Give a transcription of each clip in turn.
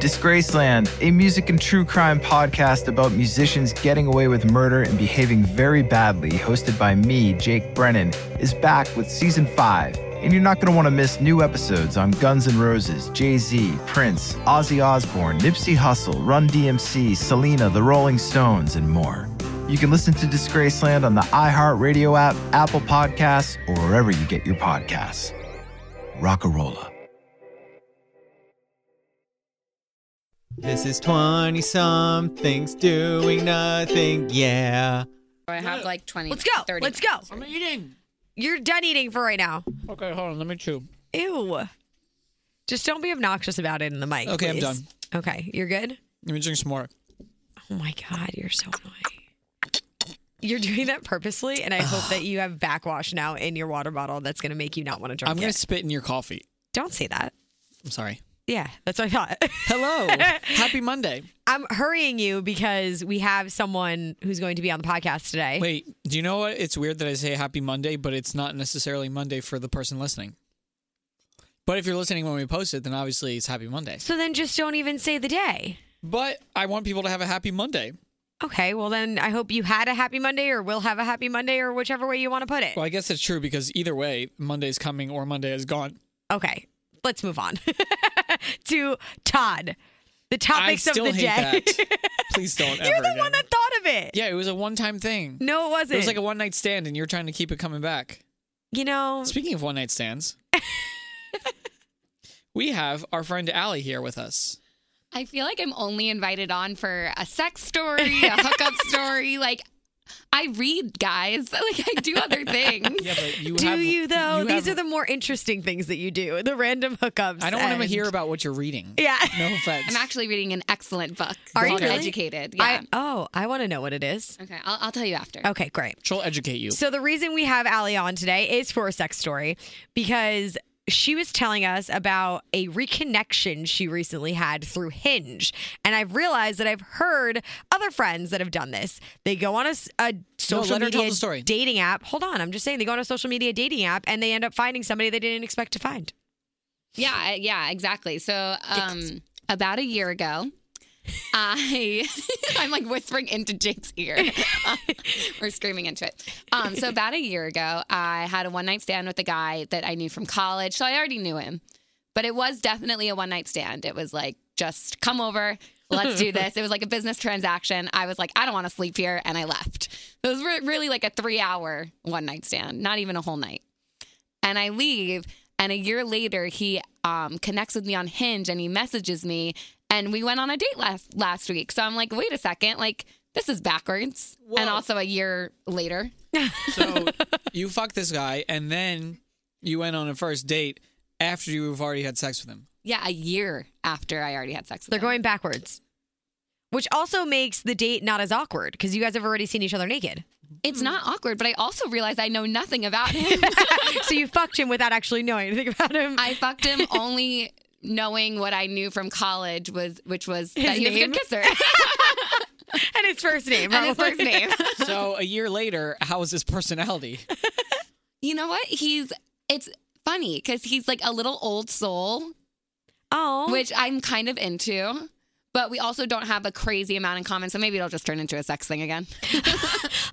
Disgraceland, a music and true crime podcast about musicians getting away with murder and behaving very badly, hosted by me, Jake Brennan, is back with season 5. And you're not going to want to miss new episodes on Guns N' Roses, Jay Z, Prince, Ozzy Osbourne, Nipsey Hussle, Run DMC, Selena, The Rolling Stones, and more. You can listen to Disgraceland on the iHeartRadio app, Apple Podcasts, or wherever you get your podcasts. Rockarola. This is 20 somethings doing nothing. Yeah. I have like 20. Let's go. 30 Let's go. I'm eating. You're done eating for right now. Okay, hold on. Let me chew. Ew. Just don't be obnoxious about it in the mic. Okay, I'm please. done. Okay, you're good? Let me drink some more. Oh my God, you're so annoying. You're doing that purposely, and I hope that you have backwash now in your water bottle that's going to make you not want to drink I'm going it. to spit in your coffee. Don't say that. I'm sorry. Yeah, that's what I thought. Hello. Happy Monday. I'm hurrying you because we have someone who's going to be on the podcast today. Wait, do you know what? It's weird that I say happy Monday, but it's not necessarily Monday for the person listening. But if you're listening when we post it, then obviously it's happy Monday. So then just don't even say the day. But I want people to have a happy Monday. Okay, well then I hope you had a happy Monday or will have a happy Monday or whichever way you want to put it. Well, I guess that's true because either way, Monday's coming or Monday is gone. Okay, let's move on to Todd. The topics I still of the hate day. that. Please don't ever. You're the again. one that thought of it. Yeah, it was a one-time thing. No, it wasn't. It was like a one-night stand, and you're trying to keep it coming back. you know, Speaking of one-night stands, we have our friend Allie here with us. I feel like I'm only invited on for a sex story, a hookup story. Like, I read, guys. Like, I do other things. Yeah, but you do have, you though? you These have- are the more interesting things that you do. The random hookups. I don't want to hear about what you're reading. Yeah. No offense. I'm actually reading an excellent book. Are you really? Educated. Yeah. I, oh, I want to know what it is. okay, I'll, I'll tell you after. Okay, great. She'll educate you. So the reason we have Allie on today is for a sex story because she was telling us about a reconnection she recently had through Hinge. And I've realized that I've heard other friends that have done this. They go on a social let her tell media story. dating app. Hold on, I'm just saying they go on a social media dating app and they end up finding somebody they didn't expect to find. Yeah, yeah, exactly. So, um, about a year ago, I I'm like whispering into Jake's ear or screaming into it. Um, so about a year ago, I had a one night stand with a guy that I knew from college, so I already knew him. But it was definitely a one night stand. It was like just come over, let's do this. It was like a business transaction. I was like, I don't want to sleep here, and I left. It was re- really like a three hour one night stand, not even a whole night and I leave. And a year later, he um, connects with me on Hinge and he messages me. And we went on a date last last week. So I'm like, wait a second, like this is backwards. And also a year later. So you fucked this guy, and then you went on a first date after you've already had sex with him. Yeah, a year after I already had sex with him. They're him. going backwards. Which also makes the date not as awkward because you guys have already seen each other naked. It's not awkward, but I also realized I know nothing about him. so you fucked him without actually knowing anything about him. I fucked him only knowing what I knew from college was, which was His that he was a good kisser and his first name. and his first name. So a year later, how was his personality? You know what? He's it's funny because he's like a little old soul Oh. which I'm kind of into. But we also don't have a crazy amount in common, so maybe it'll just turn into a sex thing again.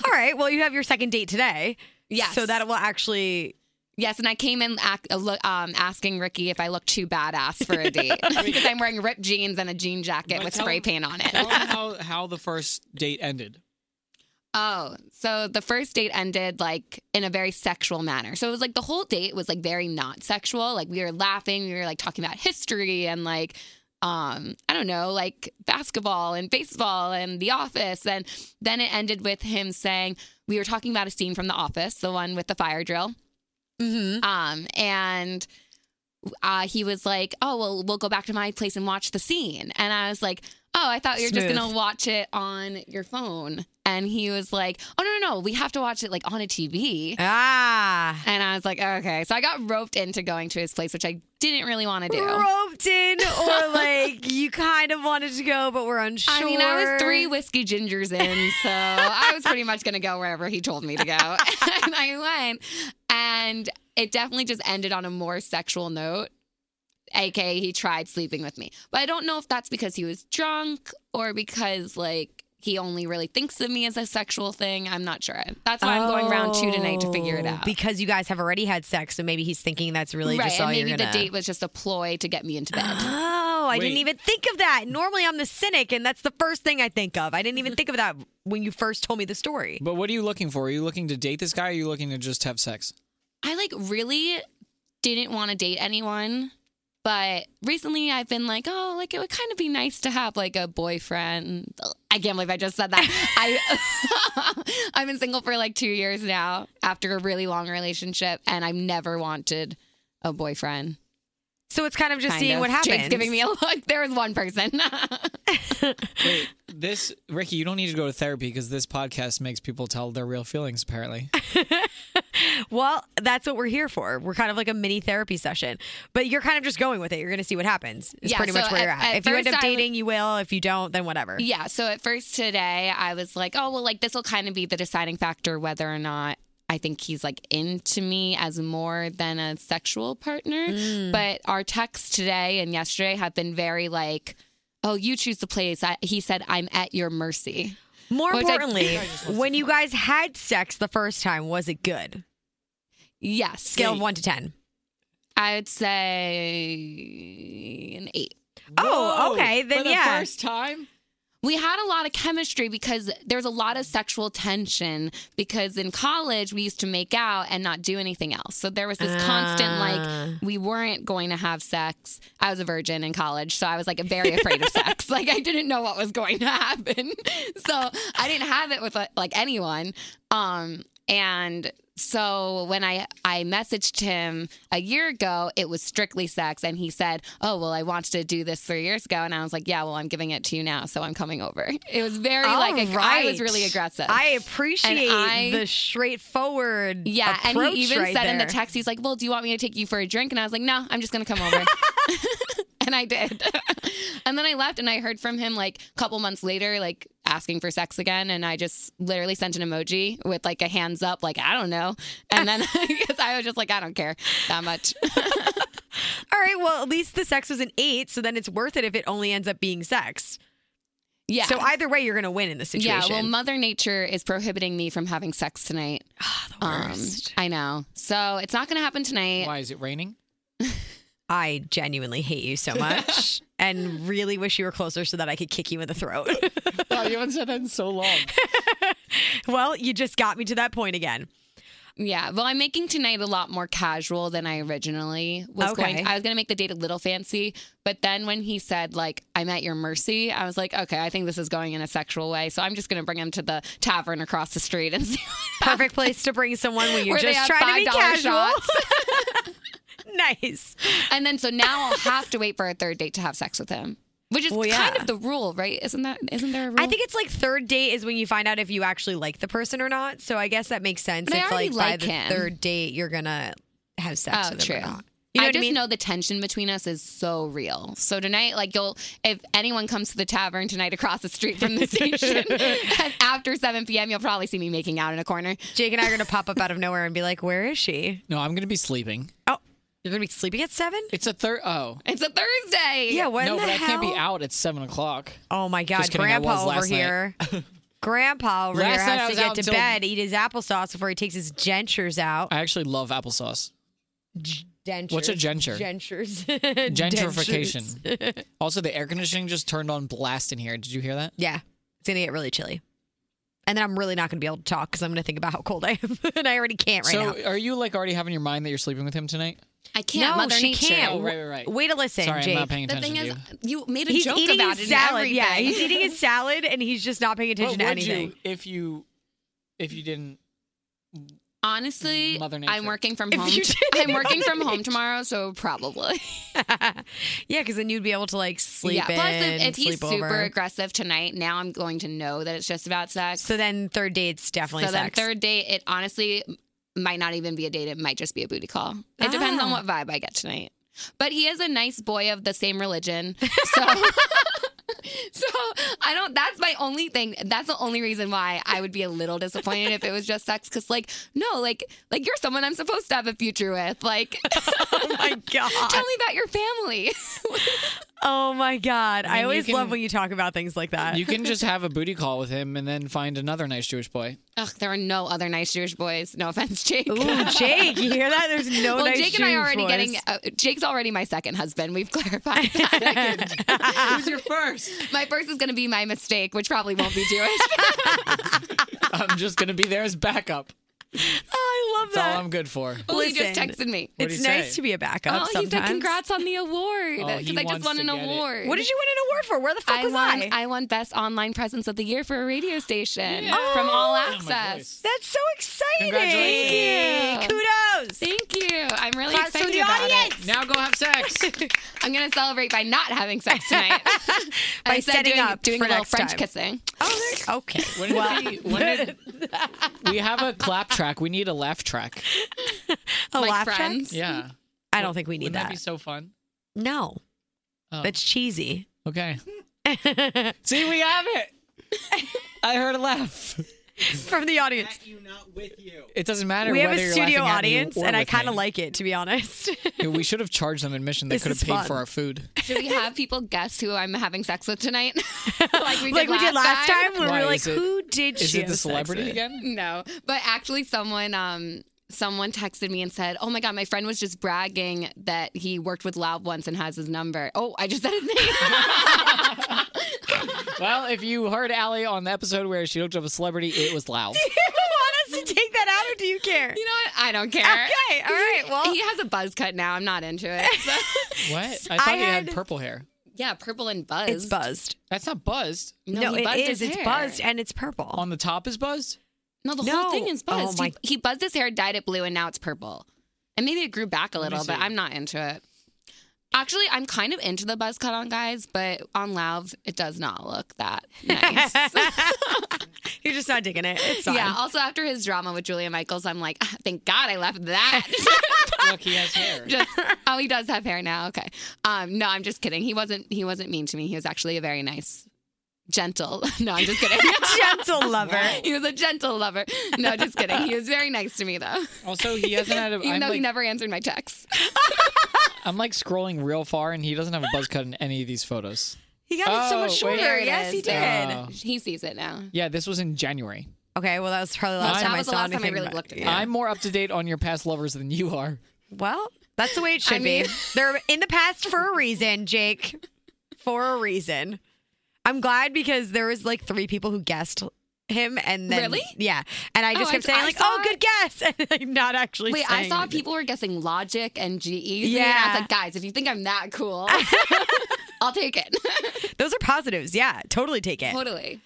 All right. Well, you have your second date today. Yes. So that will actually. Yes, and I came in ac- uh, um, asking Ricki if I look too badass for a date because I'm wearing ripped jeans and a jean jacket with tell spray paint on it. Tell him how, how the first date ended. Oh, so the first date ended like in a very sexual manner. So it was like the whole date was like very not sexual. Like we were laughing, we were like talking about history and like um I don't know, like basketball and baseball and the office and then it ended with him saying we were talking about a scene from the office, the one with the fire drill. Mm-hmm. Um and uh, he was like, "Oh well, we'll go back to my place and watch the scene." And I was like, "Oh, I thought you were just gonna watch it on your phone." And he was like, "Oh no, no, no, we have to watch it like on a TV." Ah. And I was like, "Okay." So I got roped into going to his place, which I didn't really want to do. Roped in, or like you kind of wanted to go, but we're unsure. I mean, I was three whiskey gingers in, so I was pretty much gonna go wherever he told me to go, and I went. And it definitely just ended on a more sexual note. aka he tried sleeping with me. But I don't know if that's because he was drunk or because like he only really thinks of me as a sexual thing. I'm not sure. That's why I'm going round two tonight to figure it Oh, out. Because you guys have already had sex, so maybe he's thinking that's really right, just all and maybe you're the gonna. the date was just a ploy to get me into bed. Oh, I didn't even think of that. Normally, I'm the cynic, and that's the first thing I think of. I didn't even think of that when you first told me the story. But what are you looking for? Are you looking to date this guy? Or are you looking to just have sex? I like really didn't want to date anyone. But recently I've been like, oh, like it would kind of be nice to have like a boyfriend. I can't believe I just said that. I I've been single for like 2 years now after a really long relationship and I've never wanted a boyfriend. So it's kind of just kind seeing of. what happens. Jake's giving me a look. There was one person. Wait, this Ricki, you don't need to go to therapy because this podcast makes people tell their real feelings. Apparently, Well, that's what we're here for. We're kind of like a mini therapy session, but you're kind of just going with it. You're going to see what happens. It's Yeah, pretty so much where at- you're at. at If you end up I w- dating, you will. If you don't, then whatever. Yeah. So at first today, I was like, oh, well, like this will kind of be the deciding factor whether or not I think he's like into me as more than a sexual partner. Mm. But our texts today and yesterday have been very like, oh, you choose the place. I, he said, I'm at your mercy. More Which I- importantly, when you guys had sex the first time, was it good? Yes. Scale of one to ten. I would say an eight. Oh, okay, then For the yeah. first time. We had a lot of chemistry because there's a lot of sexual tension because in college we used to make out and not do anything else. So there was this constant Ah. like we weren't going to have sex. I was a virgin in college, so I was like very afraid of sex. Like I didn't know what was going to happen. So I didn't have it with like anyone. Um and so when I I messaged him a year ago, it was strictly sex, and he said, "Oh well, I wanted to do this three years ago," and I was like, "Yeah, well, I'm giving it to you now, so I'm coming over." It was very like All ag- I was really aggressive. I appreciate I- the straightforward. yeah, and he even right said in the text, he's like, "Well, do you want me to take you for a drink?" And I was like, "No, I'm just gonna come over." and I did. and then I left, and I heard from him like a couple months later, like asking for sex again, and I just literally sent an emoji with like a hands up, like I don't know, and then because I was just like, I don't care that much. All right, well, at least the sex was an eight, so then it's worth it if it only ends up being sex. yeah. So either way, you're going to win in this situation. yeah, well, Mother Nature is prohibiting me from having sex tonight. the Um, worst. I know. So it's not going to happen tonight. Why is it raining? I genuinely hate you so much and really wish you were closer so that I could kick you in the throat. Oh, you haven't said that in so long. well, you just got me to that point again. Yeah, well, I'm making tonight a lot more casual than I originally was Okay. going. I was going to make the date a little fancy, but then when he said like I'm at your mercy, I was like, okay, I think this is going in a sexual way, so I'm just going to bring him to the tavern across the street and see. Perfect place to bring someone when you're just trying to be $5 casual. Shots. nice. and then so now I'll have to wait for a third date to have sex with him, which is Well, kind of the rule, right? Isn't that isn't there a rule? I think it's like third date is when you find out if you actually like the person or not. So I guess that makes sense. But I if already like by like the him. thord date you're gonna have sex Oh, with true. him or not. You know I what I just mean? know the tension between us is so real. So tonight, like you'll, if anyone comes to the tavern tonight across the street from the station, after 7 p.m., you'll probably see me making out in a corner. Jake and I are gonna pop up out of nowhere and be like, "Where is she? No, I'm gonna be sleeping. Oh, you're gonna be sleeping at seven? It's a third. Oh, It's a Thursday. Yeah, what no, in the but I can't be out at seven o'clock. Oh my god, kidding, Grandpa over here. Grandpa over Last here night I has to was get out to until- bed, eat his applesauce before he takes his dentures out. I actually love applesauce. Dentures. What's a denture? Dentures. Gentrification. Dentures. Also, the air conditioning just turned on blast in here. Did you hear that? Yeah, it's gonna get really chilly. And then I'm really not gonna be able to talk because I'm gonna think about how cold I am, and I already can't right so, now. So, are you like already having your mind that you're sleeping with him tonight? I can't. no, Mother she Nature. can't. Oh, right, right, right. Way to listen, Sorry, Jake. I'm not paying attention. The thing to is, you. you made a he's joke eating about his it. and salad. Yeah, he's eating his salad, and he's just not paying attention What to anything. you if you if you didn't? Honestly, Mother Nature. I'm working from home. didn't I'm working from home tomorrow, so probably. yeah, because then you'd be able to like sleep yeah. Plus, in, if, if he's super over. aggressive tonight, now I'm going to know that it's just about sex. So then third date's definitely so then third date, it honestly might not even be a date. It might just be a booty call. It depends on Ah. what vibe I get tonight. But he is a nice boy of the same religion. So So I don't. That's my only thing. That's the only reason why I would be a little disappointed if it was just sex. Because like, no, like, like you're someone I'm supposed to have a future with. Like, Oh my god. tell me about your family. Oh my god. I, mean, you always can- love when you talk about things like that. You can just have a booty call with him and then find another nice Jewish boy. Ugh, there are no other nice Jewish boys. No offense, Jake. Ooh, Jake, you hear that? There's no well, nice Jake and I are already boys. getting. Uh, Jake's already my second husband. We've clarified that. Who's your first? my first is going to be my mistake, which probably won't be Jewish. I'm just gonna be there as backup. Oh, I love that. That's all. I'm good for. well, he just Listen. texted me. What'd it's he nice say? to be a backup Oh, sometimes. he said congrats on the award Oh, because he I just wants won to an get it. award. What did you win an award for? Where the fuck I was won. I? I won best online presence of the year for a radio station from All Oh, Access. That's so exciting. Thank you. Kudos. Thank you. I'm really Claps from excited the about audience. Now go have sex. I'm gonna celebrate by not having sex tonight. By Instead setting doing, up doing for a little next French time. kissing. Oh, okay. When did we, when did, we have a clap track. We need a laugh track. A like laugh track? friends. Yeah. I don't think we need Wouldn't that. that. be so fun? no, Oh. that's cheesy. Okay. See, we have it. I heard a laugh. From the audience. you, not with you. It doesn't matter. We have whether a you're studio laughing at me audience, and I kind of like it, to be honest. We should have charged them admission. They This could have paid fun. for our food. Should we have people guess who I'm having sex with tonight? like we did like we did last time, when Why, we were like, is it- "Who did Is she it have the sex celebrity with? again? No, but actually, someone um someone texted me and said, "Oh my god, my friend was just bragging that he worked with Lauv once and has his number." Oh, I just said his name. Well, if you heard Allie on the episode where she looked up a celebrity, it was Lauv. Do you want us to take that out, or do you care? you know what? I don't care. Okay, all right. Well, he has a buzz cut now. I'm not into it. So. What? I I thought he had had- purple hair. yeah, purple and buzz. it's buzzed. That's not buzzed. No, No, he it buzzed is. his It's hair. buzzed and it's purple. On the top is buzzed. No, the No. whole thing is Oh buzzed. my- He, he buzzed his hair, dyed it blue, and now it's purple. And maybe it grew back a little, but. I'm not into it. Actually, I'm kind of into the buzz cut on guys, but on Lauv, it does not look that nice. You're just not digging it. It's fine. yeah. Also, after his drama with Julia Michaels, I'm like, "Ah, thank God I left that. Look, he has hair. just oh, he does have hair now. Okay. Um, no, I'm just kidding. He wasn't. He wasn't mean to me. He was actually a very nice, gentle. No, I'm just kidding. Gentle lover. he was a gentle lover. No, just kidding. He was very nice to me though. Also, he hasn't had a. Even I'm though he never answered my texts. I'm like scrolling real far, and he doesn't have a buzz cut in any of these photos. He got it so Oh, much shorter. There yes, he did. Oh. He sees it now. Yeah, this was in January. Okay, well, that was probably the last That time I was the saw last time I anything really about- looked at yeah. I'm more up to date on your past lovers than you are. Well, that's the way it should I mean- be. They're in the past for a reason, Jake. For a reason. I'm glad because there was like three people who guessed him, and then Really? yeah, and I just Oh, kept saying I like, "Oh, good guess," and like not actually. Wait, I saw people were guessing Logic and GE. And I Yeah. was like, guys, if you think I'm that cool, I'll take it. Those are positives. Yeah, totally take it. totally.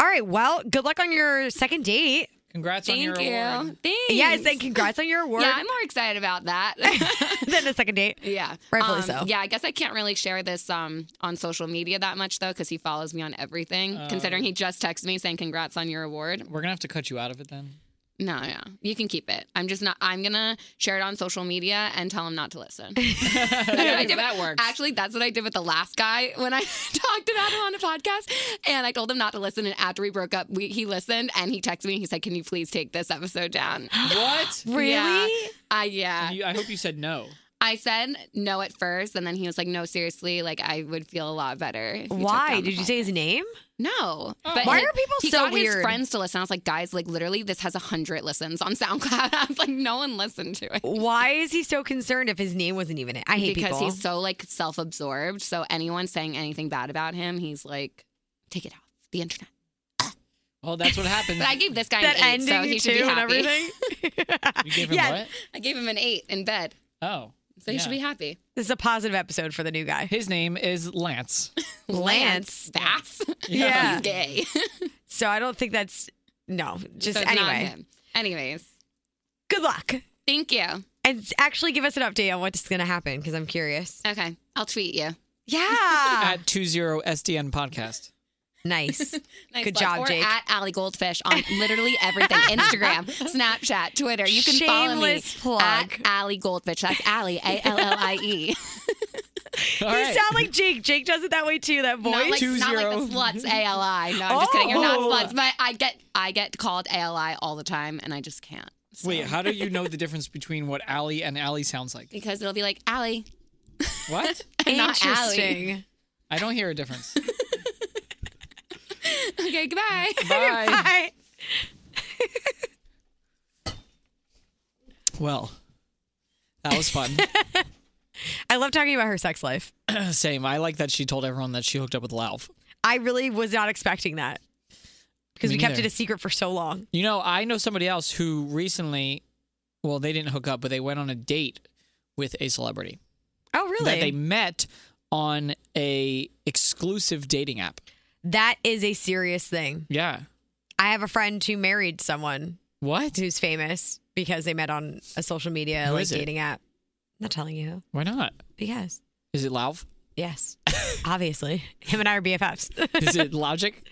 All right. Well, good luck on your second date. Congrats on Thank your you. award. Thanks. Yes, and congrats on your award. Yeah, I'm more excited about that. than the second date. yeah. Rightfully Um, so. Yeah, I guess I can't really share this um, on social media that much, though, because he follows me on everything, considering he just texted me saying congrats on your award. We're gonna have to cut you out of it then. No, yeah. You can keep it. I'm just not, I'm going to share it on social media and tell him not to listen. That's what I did. that works. Actually, that's what I did with the last guy when I talked about him on a podcast. And I told him not to listen. And after we broke up, we, he listened and he texted me. And he said, Can you please take this episode down? what? Really? Yeah. Uh, yeah. You, I hope you said no. I said no at first. And then he was like, No, seriously. Like, I would feel a lot better. if you took Why? down the Did you say his name? No. Oh. Why he- are people he so got weird? his friends to listen. I was like, guys, like literally, this has a hundred listens on SoundCloud. I was like, no one listened to it. Why is he so concerned if his name wasn't even it? I hate because people. he's so like self-absorbed. So anyone saying anything bad about him, he's like, take it off the internet. Well, that's what happened. But I gave this guy that an eight, ending so he should too be and happy. everything. you gave him Yeah. what? I gave him an eight in bed, Oh, so he should be happy. This is a positive episode for the new guy. His name is Lance. Lance. Bass. Yeah. he's gay. So I don't think that's no. Just So it's not anyway. him. Anyways, Good luck. thank you. And actually give us an update on what's going to happen because I'm curious. Okay, I'll tweet you. Yeah. At 20 SDN podcast. Nice. Nice Good job, or Jake. At Allie Goldfish on literally everything Instagram, Snapchat, Twitter. You can follow me Shameless plug. at Allie Goldfish. That's Allie, A L L I E. You right. sound like Jake. Jake does it that way too. That voice. Not like, Two not like the sluts ALI. No, I'm just kidding. You're not Oh. sluts, but I get I get called ALI all the time, and I just can't. So- Wait, how do you know the difference between what Allie and Allie sounds like? because it'll be like Allie, What? and not Allie. I don't hear a difference. Okay, goodbye. Bye. Bye. Well, that was fun. I love talking about her sex life. Same. I like that she told everyone that she hooked up with Lauv. I really was not expecting that because we kept neither. it a secret for so long. You know, I know somebody else who recently, well, they didn't hook up, but they went on a date with a celebrity Oh, really? that they met on a exclusive dating app. That is a serious thing. Yeah. I have a friend who married someone What? who's famous because they met on a social media Who like dating app. I'm not telling you who. Why not? Because Is it Lauv? yes, obviously, him and I are BFFs. Is it Logic?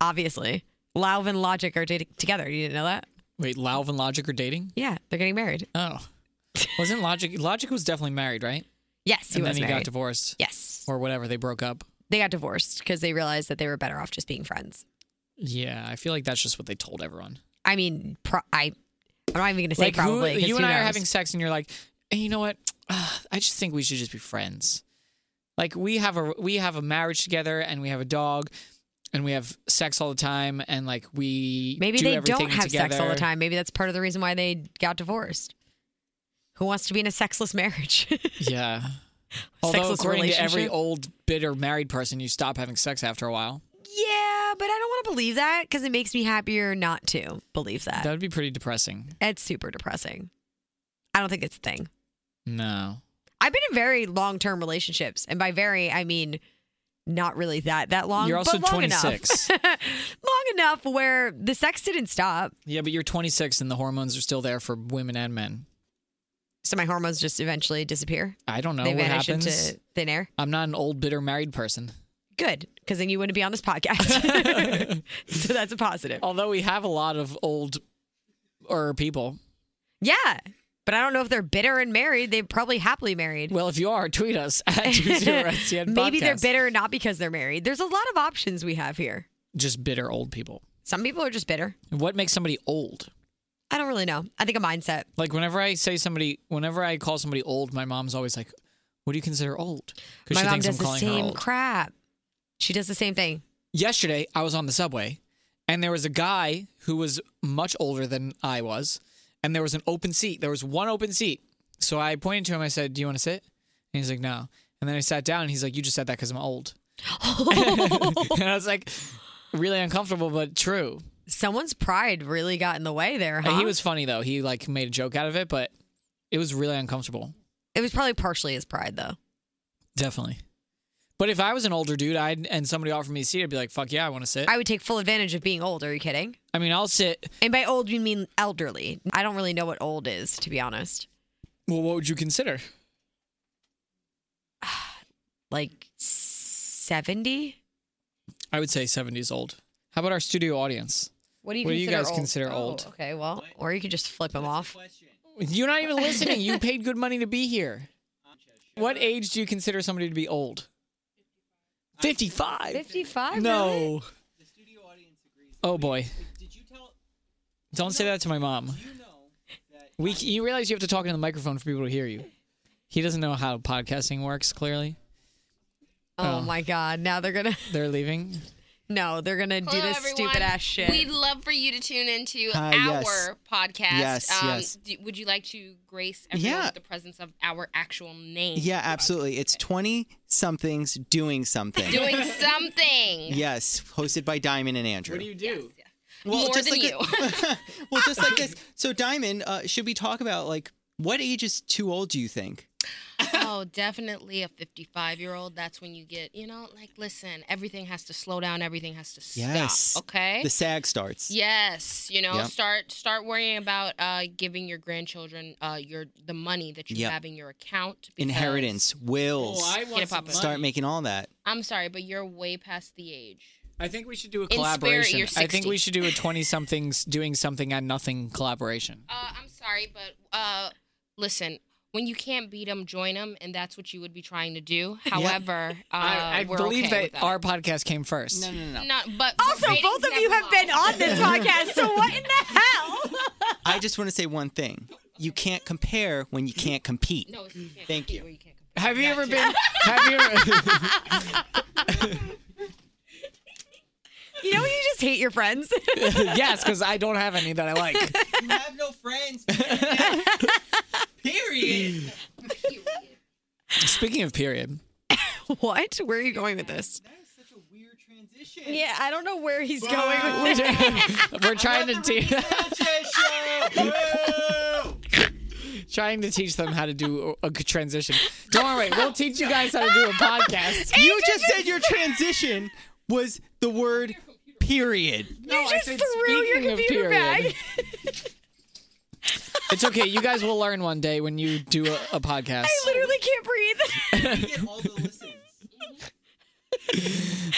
obviously, Lauv and Logic are dating together. You didn't know that? Wait, Lauv and Logic are dating? Yeah, they're getting married. Oh. Wasn't Logic Logic was definitely married, right? Yes, he and was then he married. got divorced. yes, Or whatever, they broke up. They got divorced because they realized that they were better off just being friends. Yeah, I feel like that's just what they told everyone. I mean, pro- I, I'm not even going to say like who- you and I are having sex, and you're like, hey, you know what? Ah, I just think we should just be friends. Like we have a we have a marriage together, and we have a dog, and we have sex all the time, and like we Maybe do they don't have sex all the time. Maybe that's part of the reason why they got divorced. Who wants to be in a sexless marriage? Yeah. Although according to every old bitter married person, you stop having sex after a while. yeah, but I don't want to believe that because it makes me happier not to believe that. That would be pretty depressing. It's super depressing. I don't think it's a thing. No. I've been in very long term relationships, and by very I mean not really that that long. You're also but long 26. enough. long enough where the sex didn't stop, Yeah, but you're 26 and the hormones are still there for women and men. So my hormones just eventually disappear. I don't know they what vanish happens. into thin air. I'm not an old bitter married person. Good, because then you wouldn't be on this podcast. so that's a positive. Although we have a lot of old or people. Yeah, but I don't know if they're bitter and married. They're probably happily married. Well, if you are, tweet us at 20SDN Maybe they're bitter not because they're married. There's a lot of options we have here. Just bitter old people. Some people are just bitter. What makes somebody old? I don't really know. I think a mindset. Like whenever I say somebody, whenever I call somebody old, my mom's always like, "What do you consider old?" Because she mom thinks does I'm the calling her same old. crap. She does the same thing. Yesterday, I was on the subway, and there was a guy who was much older than I was, and there was an open seat. There was one open seat. So I pointed to him. I said, "Do you want to sit?" And he's like, "No." And then I sat down, and he's like, "You just said that because I'm old." and I was like, really uncomfortable, but true. Someone's pride really got in the way there, huh? He was funny though. He like made a joke out of it, but it was really uncomfortable. It was probably partially his pride, though. Definitely. But if I was an older dude, I'd and somebody offered me a seat, I'd be like, "Fuck yeah, I want to sit." I, I would take full advantage of being old. Are you kidding? I mean, I'll sit. And by old, you mean elderly. I don't really know what old is, to be honest. Well, what would you consider? Like 70? I would say 70s old. How about our studio audience? What do you What do you consider guys old? consider Oh, old? Okay, well, or you could just flip them off. You're not even listening. You paid good money to be here. What age do you consider somebody to be old? 55. 55? No. Oh boy. Did you tell? Don't say that to my mom. We you realize you have to talk into the microphone for people to hear you. He doesn't know how podcasting works clearly. Oh, Oh. my God. Now they're going to. They're leaving. No, they're going to do this everyone. stupid ass shit. We'd love for you to tune into Hi, our yes. podcast. Yes, um, yes. do- would you like to grace everyone Yeah. with the presence of our actual name? Yeah, absolutely. It's 20 somethings doing something. Doing something. yes, hosted by Diamond and Andrew. What do you do? well, More just than like you. it- well, just like this. So, Diamond, uh, should we talk about like what age is too old? Do you think? Oh, definitely a 55 year old. That's when you get, you know, like, listen, everything has to slow down. Everything has to Yes. stop. Okay. The SAG starts. Yes, you know, Yep. start start worrying about uh, giving your grandchildren uh, your the money that you Yep. have in your account. Inheritance, wills. Oh, I want it some poppin'. Start making all that. I'm sorry, but you're way past the age. I think we should do a spirit, collaboration. you're I think we should do a 20 somethings doing something and nothing collaboration. Uh, I'm sorry, but uh, listen, when you can't beat them, join them, and that's what you would be trying to do. However, uh, I, I we're believe okay that, with our podcast came first. No, no, no. Not, but Also, both of you have been on this podcast, so what in the hell? I just want to say one thing. You can't compare when you can't compete. No, you can't Thank compete you. where you can't. Have you ever been? Have you ever? You know you just hate your friends? yes, because I don't have any that I like. You have no friends. Period. Speaking of period, what? Where are you going with this? That is such a weird transition. Yeah, I don't know where he's going with this. we're trying to teach Sanchez trying to teach them how to do a, a good transition. Don't worry, we'll teach you guys how to do a podcast. You just said your transition was the word period. No, You just threw your computer period. bag. It's okay. You guys will learn one day when you do a, a podcast. I literally can't breathe. Get all the listens.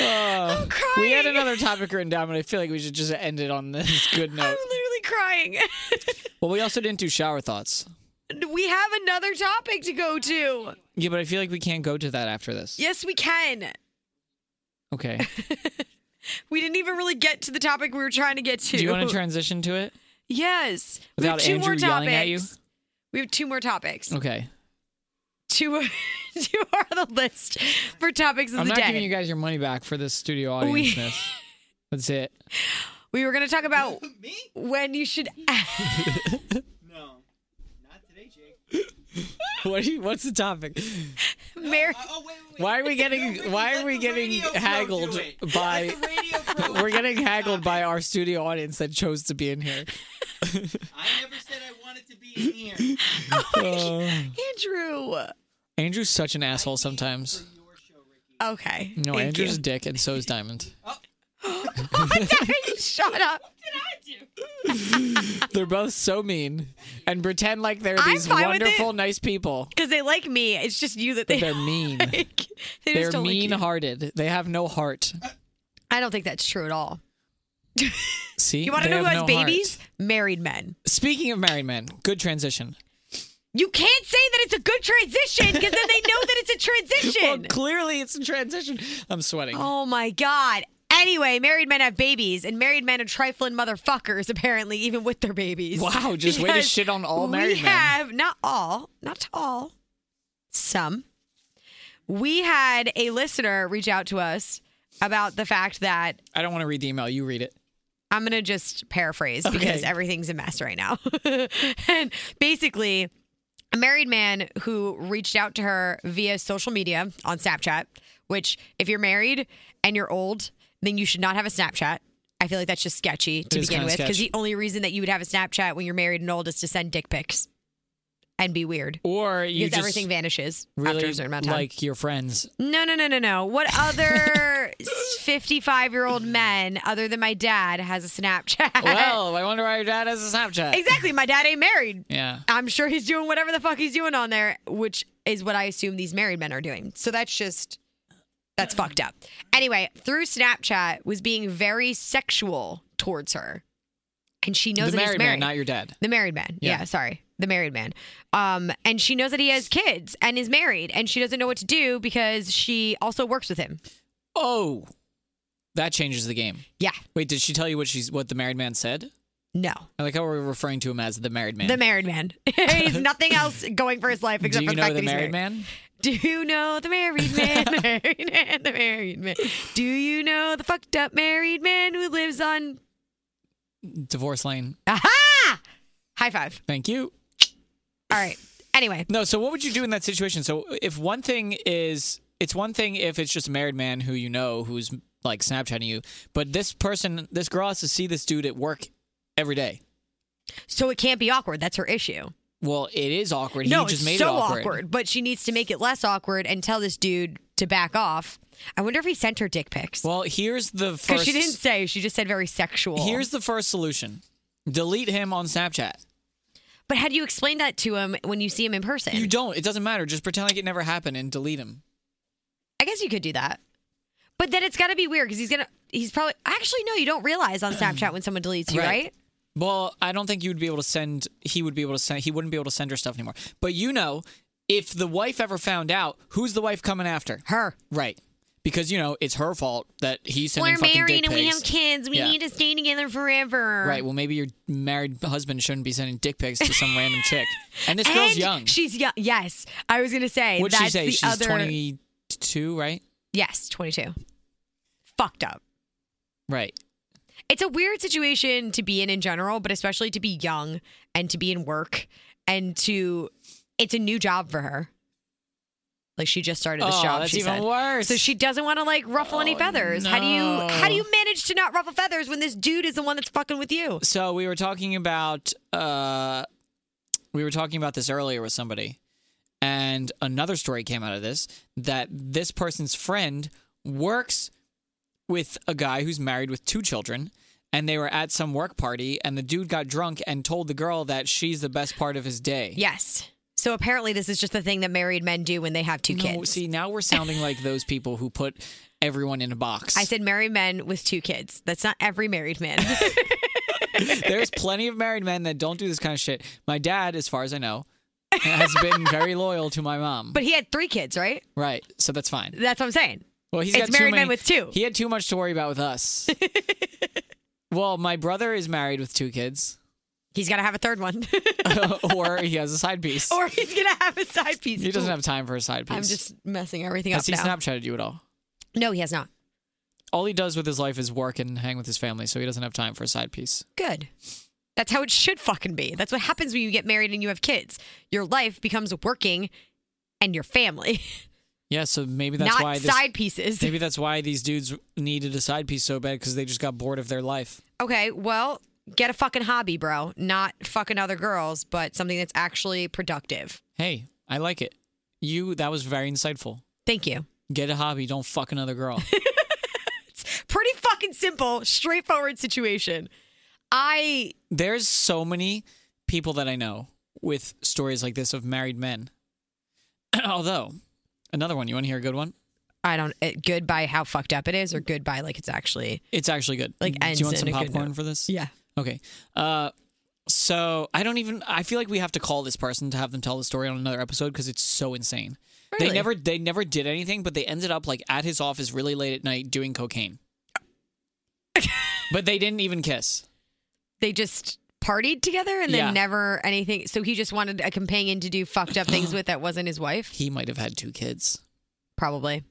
Oh, I'm crying. we had another topic written down, but I feel like we should just end it on this good note. I'm literally crying. Well, we also didn't do shower thoughts. we have another topic to go to. Yeah, but I feel like we can't go to that after this. Yes, we can. Okay. We didn't even really get to the topic we were trying to get to. Do you want to transition to it? Yes. we Without have two more Andrew topics. yelling at you? We have two more topics. Okay. Two, two are on the list for topics of the day. I'm not giving you guys your money back for this studio We- audience. That's it. we were going to talk about Me? when you should. No. Not today, Jake. What are you, what's the topic? Mar- Uh, oh, wait, wait, wait. Why are we getting why are we getting haggled by Let the radio pro we're getting haggled by our studio audience that chose to be in here. I never said I wanted to be in here. Uh, Andrew. Andrew's such an asshole sometimes. Show, Okay. No, Thank Andrew's you. a dick, and so is Diamond. Shut up. What can I do? They're both so mean and pretend like they're I'm these fine with it. wonderful, nice people. Because they like me. It's just you that they they're mean. like. They just They're don't like you. mean-hearted. They have no heart. I don't think that's true at all. See, You want to They know who have has no babies? heart. Married men. Speaking of married men, good transition. You can't say that it's a good transition because then they know that it's a Well, transition. clearly it's a transition. I'm sweating. oh my God. Anyway, married men have babies, and married men are trifling motherfuckers, apparently, even with their babies. Wow, just way to Because shit on all we married men. We have, not all, not all, some. We had a listener reach out to us about the fact that I don't want to read the email. You read it. I'm going to just paraphrase because Okay. everything's a mess right now. and basically, a married man who reached out to her via social media on Snapchat, which, if you're married and you're old, then you should not have a Snapchat. I feel like that's just sketchy to begin with because the only reason that you would have a Snapchat when you're married and old is to send dick pics and be weird. Or you Because just everything vanishes really after a certain amount of time. like your friends. No, no, no, no, no. What other 55 year old men, other than my dad, has a Snapchat? Well, I wonder why your dad has a Snapchat. exactly. My dad ain't married. Yeah. I'm sure he's doing whatever the fuck he's doing on there, which is what I assume these married men are doing. So that's just, that's fucked up. Anyway, through Snapchat, was being very sexual towards her. And she knows the that he's married married. man, not your dad. The married man. Yeah. Yeah. sorry. The married man. Um, and she knows that he has kids and is married, and she doesn't know what to do because she also works with him. Oh, that changes the game. Yeah. Wait, did she tell you what she's what the married man said? No. I like how we're referring to him as the married man. The married man. he's nothing else going for his life except for the know fact the that he's married married. man? Do you know the married man? The married man. The married man. Do you know the fucked up married man who lives on? Divorce lane. Aha! High five. Thank you. All right. Anyway, No, so what would you do in that situation? So if one thing is it's one thing if it's just a married man who you know who's like Snapchatting you, but this person, this girl has to see this dude at work every day. so it can't be awkward. That's her issue. Well, it is awkward. no, he just it's made so it awkward. but she needs to make it less awkward and tell this dude to back off. I wonder if he sent her dick pics Well, here's the first. because she didn't say. She just said very sexual. Here's the first solution: delete him on Snapchat. but had you explained that to him when you see him in person? You don't. It doesn't matter. Just pretend like it never happened and delete him. I guess you could do that. But then it's got to be weird because he's gonna. He's probably actually no. You don't realize on Snapchat when someone deletes you, Right. right? Well, I don't think you would be able to send. He would be able to send. He wouldn't be able to send her stuff anymore. But you know, if the wife ever found out, who's the wife coming after? Her. Right. Because you know it's her fault that he's sending We're fucking married dick and we pics. have kids. We Yeah. need to stay together forever. Right. Well, maybe your married husband shouldn't be sending dick pics to some random chick. And this girl's And young. She's young. Yes, I was gonna say. What'd that's she say? The She's other. 22, right? Yes, twenty-two. Fucked up. Right. It's a weird situation to be in in general, but especially to be young and to be in work and to. It's a new job for her. Like she just started this oh, job. that's she even said. worse. So she doesn't want to like ruffle any Oh, feathers. How do you how do you manage to not ruffle feathers when this dude is the one that's fucking with you? So we were talking about uh we were talking about this earlier with somebody. And another story came out of this that this person's friend works with a guy who's married with two children and they were at some work party and the dude got drunk and told the girl that she's the best part of his day. Yes. So apparently this is just the thing that married men do when they have two No, kids. see, now we're sounding like those people who put everyone in a box. I said married men with two kids. That's not every married man. There's plenty of married men that don't do this kind of shit. My dad, as far as I know, has been very loyal to my mom. but he had three kids, right? right, so that's fine. That's what I'm saying. Well, he's It's got too married men with two. He had too much to worry about with us. well, my brother is married with two kids, He's got to have a third one. or he has a side piece. or he's going to have a side piece. he doesn't have time for a side piece. I'm just messing everything Has up Has he now. Snapchatted you at all? No, he has not. All he does with his life is work and hang with his family, so he doesn't have time for a side piece. Good. That's how it should fucking be. That's what happens when you get married and you have kids. Your life becomes working and your family, Yeah, so maybe that's not why this, side pieces. maybe that's why these dudes needed a side piece so bad because they just got bored of their life. Okay, well, get a fucking hobby, bro. Not fucking other girls, but something that's actually productive. Hey, I like it. You that was very insightful. Thank you. Get a hobby, don't fuck another girl. It's pretty fucking simple, straightforward situation. I There's so many people that I know with stories like this of married men. Although, another one, you want to hear a good one? I don't it, good by how fucked up it is or good by like it's actually It's actually good. Like, Do you want some popcorn for this? yeah. Okay. Uh, so I don't even. I feel like we have to call this person to have them tell the story on another episode because it's so insane. They never. They never did anything, but they ended up like at his office really late at night doing cocaine. but they didn't even kiss. They just partied together and then Yeah. never anything. So he just wanted a companion to do fucked up things with that wasn't his wife, He might have had two kids. probably.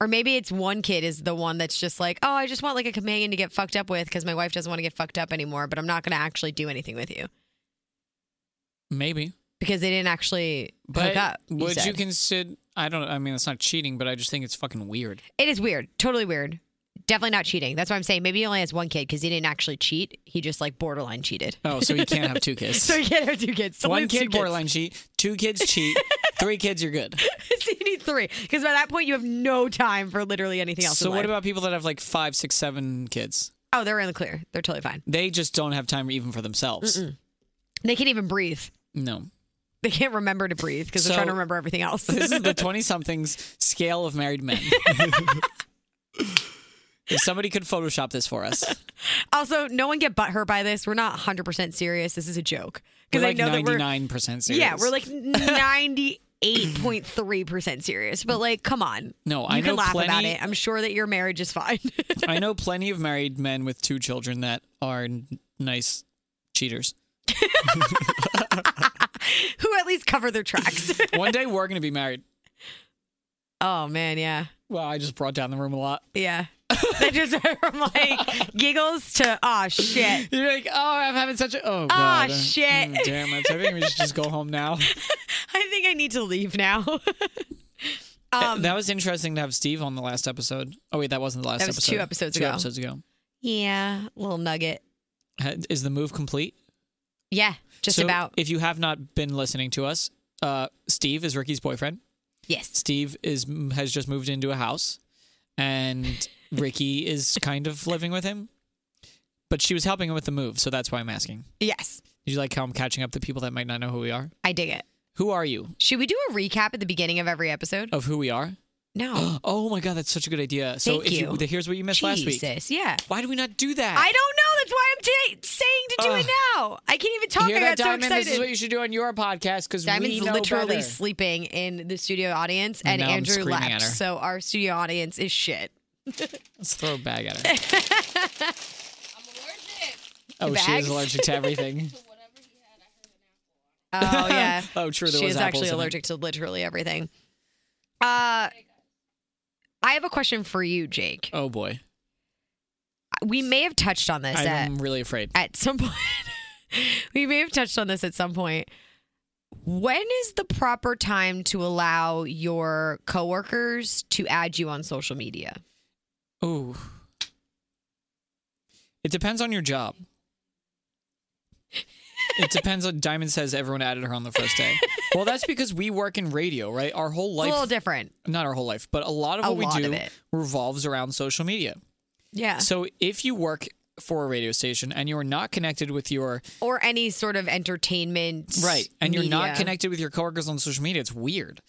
Or maybe it's one kid is the one that's just like, oh, I just want like a companion to get fucked up with because my wife doesn't want to get fucked up anymore, but I'm not going to actually do anything with you Maybe. because they didn't actually But hook up. would you said. consider? I don't. I mean, it's not cheating, but I just think it's fucking weird. It is weird. Totally weird. Definitely not cheating. That's why I'm saying maybe he only has one kid because he didn't actually cheat. He just like borderline cheated. Oh, so you can't have two kids. So he can't have two kids. So One kid borderline cheat, two kids cheat, three kids you're good. so you need three because by that point you have no time for literally anything else. So what about people that have like five, six, seven kids? Oh, they're in the clear. They're totally fine. They just don't have time even for themselves. They can't even breathe. No. They can't remember to breathe because So- they're trying to remember everything else. This is the 20 somethings scale of married men. If somebody could Photoshop this for us, also, no one get butthurt by this. We're not 100% serious. This is a joke. Because like I know that we're 99% serious. Yeah, we're like 98.3% serious. But like, come on. No, you I can know laugh about it. I'm sure that your marriage is fine. I know plenty of married men with two children that are nice cheaters. Who at least cover their tracks. One day we're going to be married. oh man, yeah. Well, I just brought down the room a lot. Yeah. That just went from like giggles to oh shit. You're like, oh, I'm having such a. Oh, Ah, God. Uh, shit. mm, damn it. I think we should just go home now. I think I need to leave now. um, that was interesting to have Steve on the last episode. Oh, wait, that wasn't the last That was episode. two episodes two ago. episodes ago. yeah, little nugget. Is the move complete? Yeah, just So about. If you have not been listening to us, uh, Steve is Ricki's boyfriend. Yes. Steve is has just moved into a house, and Ricki is kind of living with him. But she was helping him with the move, so that's why I'm asking. Yes. Did you like how I'm catching up to people that might not know who we are? I dig it. Who are you? Should we do a recap at the beginning of every episode? Of who we are? No. Oh my god, that's such a good idea. So Thank if you. here's what you missed last week. Jesus. Yeah. Why do we not do that? I don't know. That's why I'm ta saying to do it now. I can't even talk. Hear I that, got so Diamond? excited. This is what you should do on your podcast because we Diamond's know literally better. sleeping in the studio audience, And and, now I'm Andrew screaming left. her. So our studio audience is shit. Let's throw a bag at her. I'm allergic. Oh, she bags? is allergic to everything. Whatever he had, I heard an apple. Oh yeah. oh, true. There she was is apples actually in it. allergic to literally everything. Uh, I have a question for you, Jake. Oh boy, We may have touched on this at, I'm really afraid. at some point. we may have touched on this at some point. When is the proper time to allow your coworkers to add you on social media? Oh, it depends on your job. It depends on Diamond says everyone added her on the first day. Well, that's because we work in radio, right? Our whole It's life a little different. not our whole life, but a lot of A what we do revolves around social media. Yeah. So if you work for a radio station and you're not connected with your Or any sort of entertainment. right and you're not connected with your coworkers on social media, it's weird.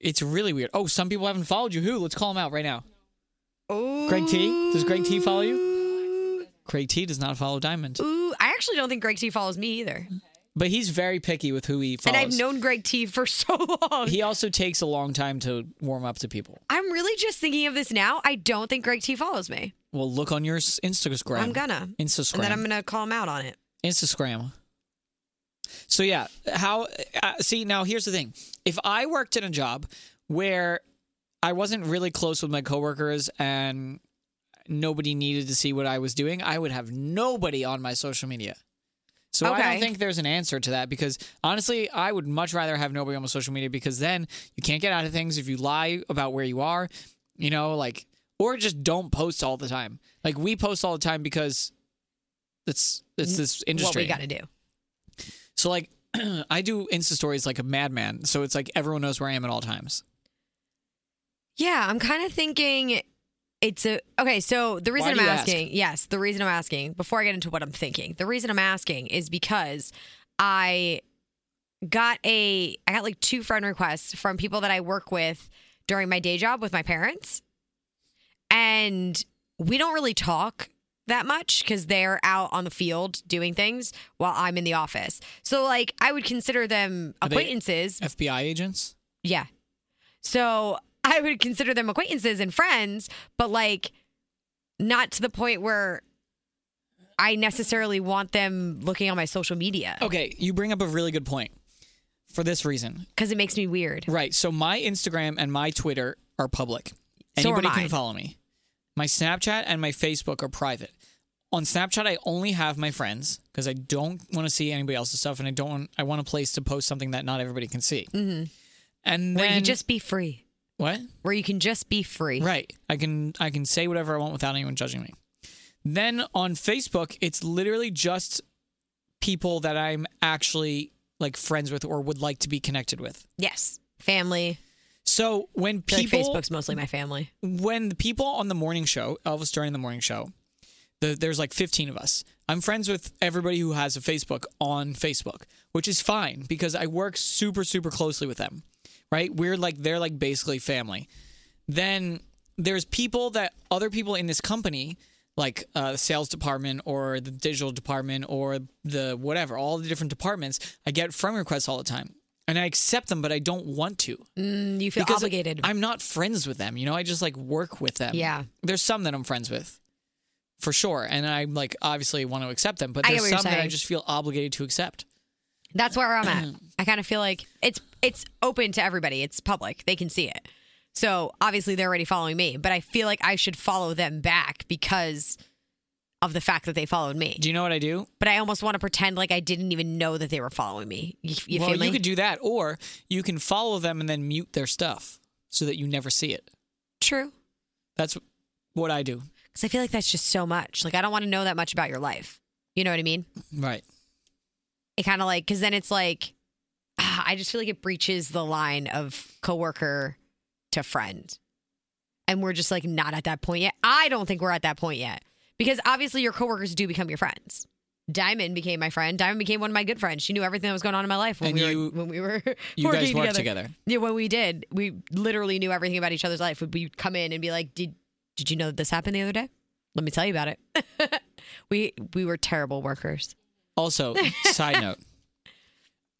It's really weird. Oh, some people haven't followed you. Who? Let's call them out right now. Ooh. Greg T. Does Greg T follow you? Greg T does not follow Diamond, Ooh, I actually don't think Greg T follows me either. but he's very picky with who he follows. And I've known Greg T for so long. he also takes a long time to warm up to people. I'm really just thinking of this now. I don't think Greg T follows me. Well, look on your Instagram. I'm gonna. Instagram. And then I'm gonna call him out on it. Instagram. So yeah, how? Uh, see, now here's the thing: if I worked in a job where I wasn't really close with my coworkers and nobody needed to see what I was doing, I would have nobody on my social media. So I don't think there's an answer to that because honestly, I would much rather have nobody on my social media because then you can't get out of things if you lie about where you are, you know, like or just don't post all the time. Like we post all the time because it's it's this industry. What we gotta do. So like I do Insta stories like a madman. So it's like everyone knows where I am at all times. Yeah, I'm kind of thinking it's a okay. So the reason Why I'm you ask? asking, yes, the reason I'm asking before I get into what I'm thinking, the reason I'm asking is because I got a I got like two friend requests from people that I work with during my day job with my parents, and we don't really talk that much because they're out on the field doing things while I'm in the office. So like I would consider them acquaintances. FBI agents? Yeah. So I would consider them acquaintances and friends, but like not to the point where I necessarily want them looking on my social media Okay, you bring up a really good point. For this reason. because it makes me weird. Right. So my Instagram and my Twitter are public. So Anybody can follow me. My Snapchat and my Facebook are private. On Snapchat, I only have my friends because I don't want to see anybody else's stuff, and I don't. Want, I want a place to post something that not everybody can see. Mhm. And Where then you just be free. What? Where you can just be free. Right. I can I can say whatever I want without anyone judging me. Then on Facebook, it's literally just people that I'm actually like friends with or would like to be connected with. Yes. Family. So when people like Facebook's mostly my family. when the people on the morning show, Elvis during the morning show, the, there's like 15 of us. I'm friends with everybody who has a Facebook on Facebook, which is fine because I work super, super closely with them, right? We're like, they're like basically family. Then there's people that other people in this company, like uh, the sales department or the digital department or the whatever, all the different departments, I get friend requests all the time. And I accept them, but I don't want to Mm, you feel because obligated. I'm not friends with them. You know, I just like work with them. Yeah. There's some that I'm friends with, for sure, and I like obviously want to accept them. But I there's some that I just feel obligated to accept. That's where I'm at. Mm. I kind of feel like it's it's open to everybody. It's public. They can see it. So obviously they're already following me, but I feel like I should follow them back because of the fact that they followed me. Do you know what I do? But I almost want to pretend like I didn't even know that they were following me. You, you well, feel me? you could do that, or you can follow them and then mute their stuff so that you never see it. True. That's what I do. Because I feel like that's just so much. Like I don't want to know that much about your life. You know what I mean? Right. It kind of like because then it's like ah, I just feel like it breaches the line of coworker to friend, and we're just like not at that point yet. I don't think we're at that point yet because obviously your coworkers do become your friends. Diamond became my friend. Diamond became one of my good friends. She knew everything that was going on in my life when And we you- were when we were You guys working worked together. together. Yeah, when we did, we literally knew everything about each other's life. We'd we'd come in and be like, "Did did you know that this happened the other day? Let me tell you about it." we we were terrible workers. Also, side note.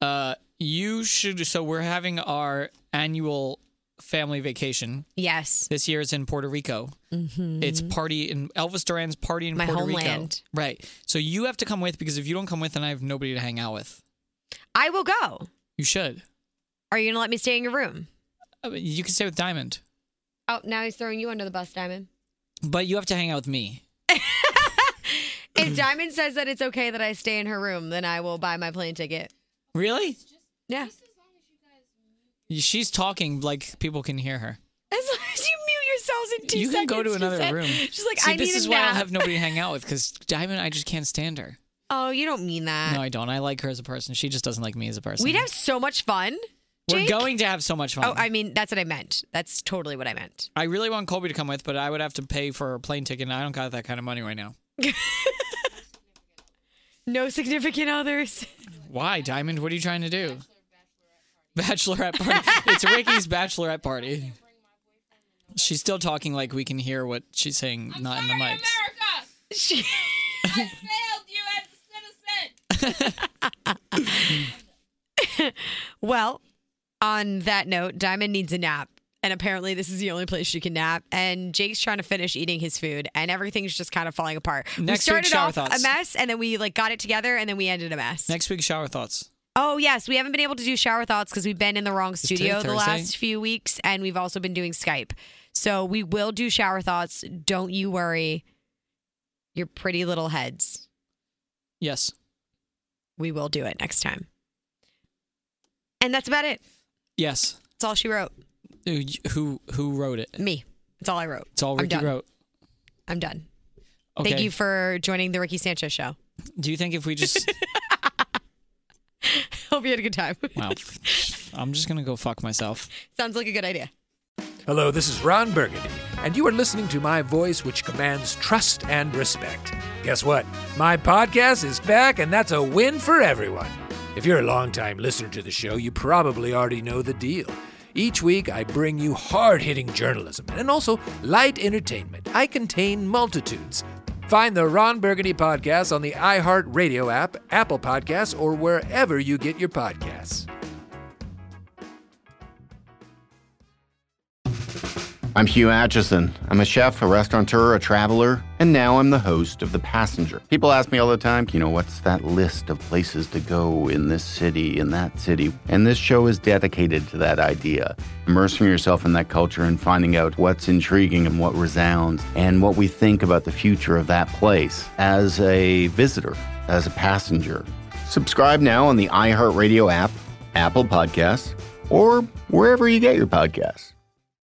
Uh, you should. So we're having our annual family vacation. Yes. This year is in Puerto Rico. It's party in Elvis Duran's party in My Puerto homeland. Rico. Right. So you have to come with because if you don't come with, then I have nobody to hang out with. I will go. You should. Are you gonna let me stay in your room? I mean, You can stay with Diamond, Oh, now he's throwing you under the bus, Diamond. but you have to hang out with me. If Diamond says that it's okay that I stay in her room, then I will buy my plane ticket. Really? Yeah. She's talking like people can hear her. As long as you mute yourselves in two you can go to seconds, she another said. room. She's like, See, I this need is a why I nap. don't have nobody to hang out with because Diamond, I just can't stand her. oh, you don't mean that. No, I don't. I like her as a person. She just doesn't like me as a person. We'd have so much fun. We're Jake. going to have so much fun. Oh, I mean, that's what I meant. That's totally what I meant. I really want Colby to come with, but I would have to pay for a plane ticket, and I don't got that kind of money right now. No significant others. Why, Diamond? What are you trying to do? Bachelorette party. it's Ricki's bachelorette party. She's still talking like we can hear what she's saying, not in the mics. She- I failed you as a citizen. well, on that note, Diamond needs a nap. And apparently, this is the only place she can nap. And Jake's trying to finish eating his food, and everything's just kind of falling apart. Next we week, started shower off thoughts. a mess, and then we like got it together, and then we ended a mess. Next week, shower thoughts. Oh yes, we haven't been able to do shower thoughts because we've been in the wrong studio the last few weeks, and we've also been doing Skype. So we will do shower thoughts. Don't you worry. Your pretty little heads. Yes. We will do it next time. And that's about it. Yes. That's all she wrote. Who who, who wrote it? Me. It's all I wrote. It's all I'm Ricki wrote. I'm done. Okay. Thank you for joining the Ricky Sanchez show. Do you think if we just Hope you had a good time. wow, I'm just gonna go fuck myself. Sounds like a good idea. Hello, this is Ron Burgundy, and you are listening to my voice, which commands trust and respect. Guess what? My podcast is back, and that's a win for everyone. If you're a longtime listener to the show, you probably already know the deal. Each week, I bring you hard hitting journalism and also light entertainment. I contain multitudes. Find the Ron Burgundy podcast on the iHeartRadio app, Apple Podcasts, or wherever you get your podcasts. I'm Hugh Acheson. I'm a chef, a restaurateur, a traveler, and now I'm the host of The Passenger. People ask me all the time, you know, what's that list of places to go in this city, in that city? And this show is dedicated to that idea. Immersing yourself in that culture and finding out what's intriguing and what resounds, and what we think about the future of that place as a visitor, as a passenger. Subscribe now on the iHeartRadio app, Apple Podcasts, or wherever you get your podcasts.